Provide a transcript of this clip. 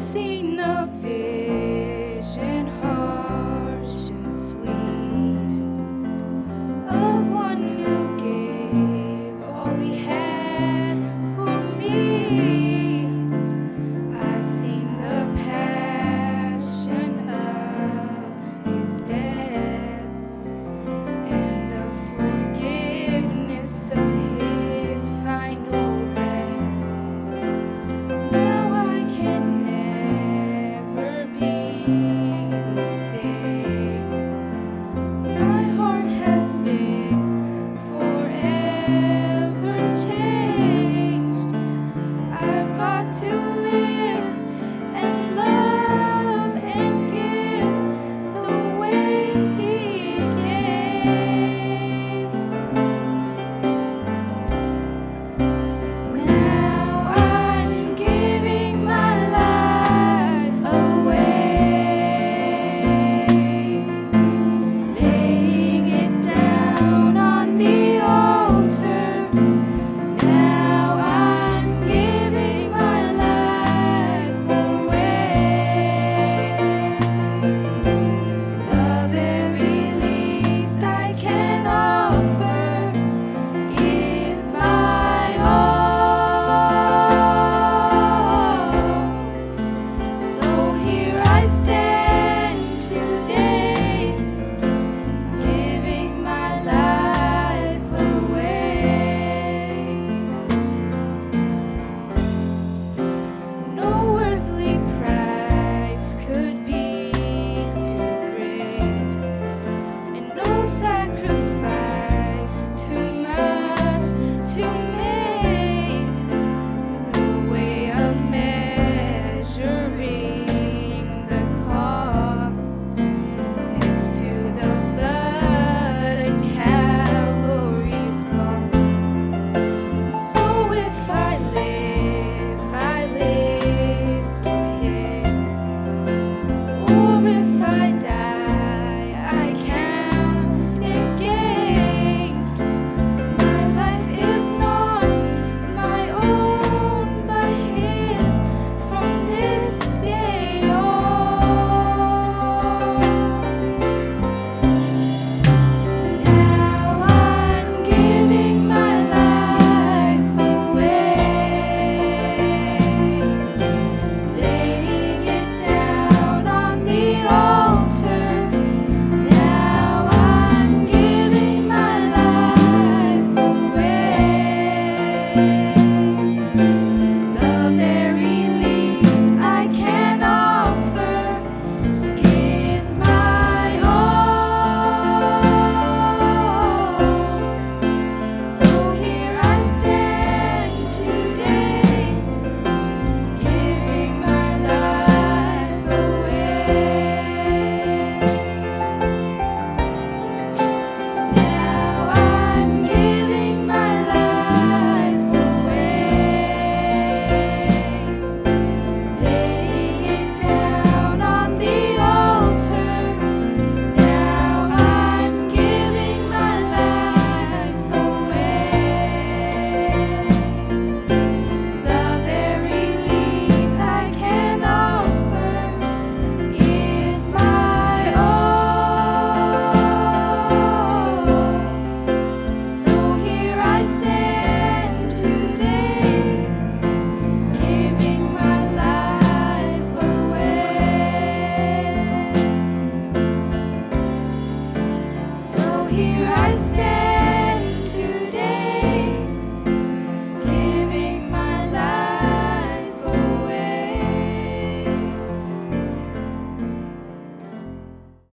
I've seen a vision.